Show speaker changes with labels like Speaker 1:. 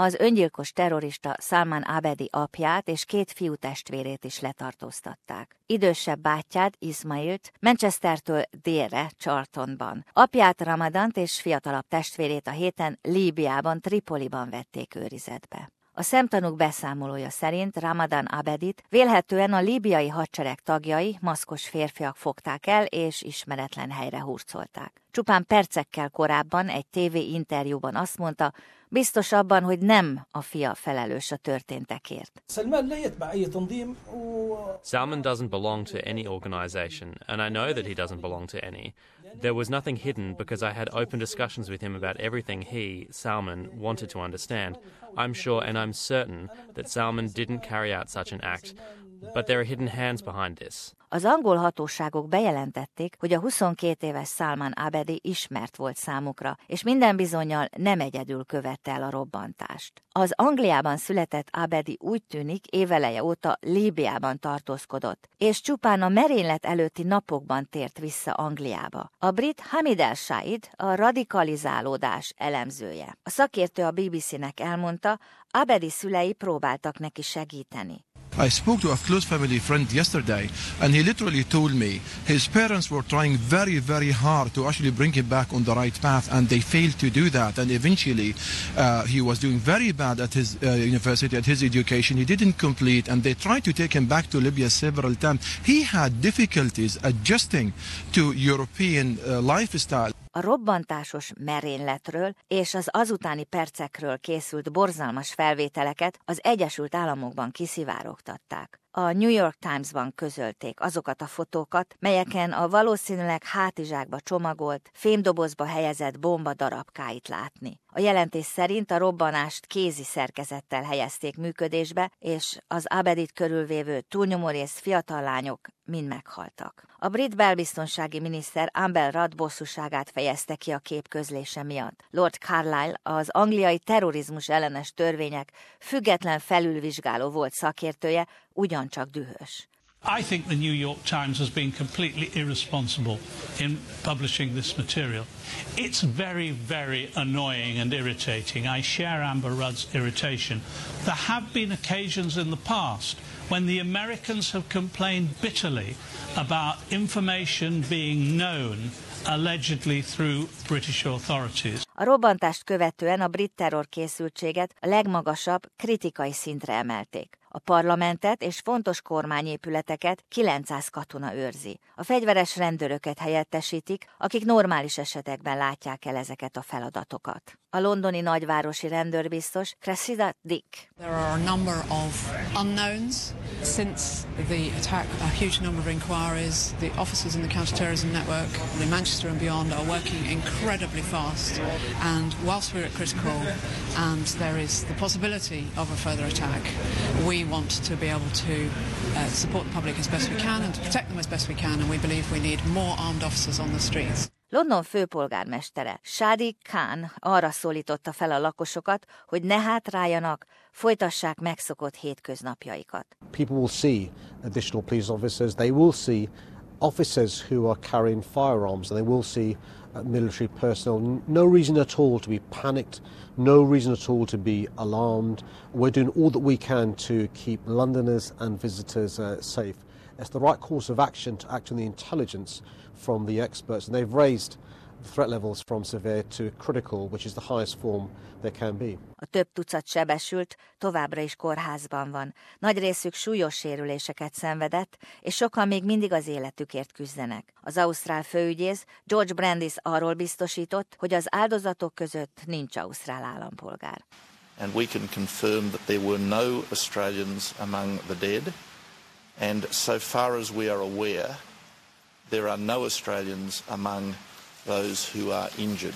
Speaker 1: Az öngyilkos terrorista Salman Abedi apját és két fiú testvérét is letartóztatták. Idősebb bátyád, Ismailt, Manchestertől délre, Charltonban. Apját Ramadant és fiatalabb testvérét a héten Líbiában, Tripoliban vették őrizetbe. A szemtanúk beszámolója szerint Ramadan Abedit vélhetően a líbiai hadsereg tagjai, maszkos férfiak fogták el és ismeretlen helyre hurcolták. Csupán percekkel korábban egy TV interjúban azt mondta, biztos abban, hogy nem a fia felelős a történtekért.
Speaker 2: Salman doesn't belong to any organization, and I know that he doesn't belong to any. There was nothing hidden because I had open discussions with him about everything he, Salman, wanted to understand. I'm sure and I'm certain that Salman didn't carry out such an act, but there are hidden hands behind this.
Speaker 1: Az angol hatóságok bejelentették, hogy a 22 éves Salman Abedi ismert volt számukra, és minden bizonyal nem egyedül követte el a robbantást. Az Angliában született Abedi úgy tűnik éveleje óta Líbiában tartózkodott, és csupán a merénylet előtti napokban tért vissza Angliába. A brit Hamid El Said a radikalizálódás elemzője. A szakértő a BBC-nek elmondta, Abedi szülei próbáltak neki segíteni.
Speaker 3: I spoke to a close family friend yesterday, and he literally told me his parents were trying very, very hard to actually bring him back on the right path, and they failed to do that. And eventually, uh, he was doing very bad at his uh, university, at his education. He didn't complete, and they tried to take him back to Libya several times. He had difficulties adjusting to European uh, lifestyle.
Speaker 1: A robbantásos merényletről és az azutáni percekről készült borzalmas felvételeket az Egyesült Államokban kiszivárogtatták. A New York Times-ban közölték azokat a fotókat, melyeken a valószínűleg hátizsákba csomagolt, fémdobozba helyezett bomba darabkáit látni. A jelentés szerint a robbanást kézi szerkezettel helyezték működésbe, és az Abedit körülvévő túlnyomó fiatal lányok mind meghaltak. A brit belbiztonsági miniszter Amber Rudd bosszúságát fejezte ki a kép közlése miatt. Lord Carlyle, az angliai terrorizmus ellenes törvények független felülvizsgáló volt szakértője, ugyancsak dühös.
Speaker 4: I think the New York Times has been completely irresponsible in publishing this material. It's very, very annoying and irritating. I share Amber Rudd's irritation. There have been occasions in the past when the Americans have complained bitterly about information being known allegedly through British authorities.
Speaker 1: A robbantást követően a brit terrorkészültséget a legmagasabb kritikai szintre emelték. A parlamentet és fontos kormányépületeket 900 katona őrzi. A fegyveres rendőröket helyettesítik, akik normális esetekben látják el ezeket a feladatokat. A londoni nagyvárosi rendőrbiztos Cressida Dick.
Speaker 5: There are a number of unknowns since the attack, a huge number of inquiries. The officers in the counterterrorism network, in Manchester and beyond, are working incredibly fast. And whilst we're at critical and there is the possibility of a further attack, we want to be able to uh, support the public as best we can and to protect them as best we can. And we believe we need more armed officers on the streets.
Speaker 1: London főpolgármestere Shadi Khan arra szólította fel a lakosokat, hogy ne hátráljanak, folytassák megszokott hétköznapjaikat.
Speaker 6: People will see additional police officers, they will see officers who are carrying firearms they will see uh, military personnel. No reason at all to be panicked, no reason at all to be alarmed. We're doing all that we can to keep Londoners and visitors uh, safe. It's the right course of action to act on the intelligence from the experts, and they've raised the threat levels from severe to critical, which is the highest form there can be.
Speaker 1: A több tucat sebesült továbbra is kórházban van. Nagy részük súlyos sérüléseket szenvedett, és sokan még mindig az életükért küzdenek. Az ausztrál főügyész George Brandis arról biztosított, hogy az áldozatok között nincs ausztrál állampolgár.
Speaker 7: And we can confirm that there were no Australians among the dead. And so far as we are aware, there are no Australians among those who are injured.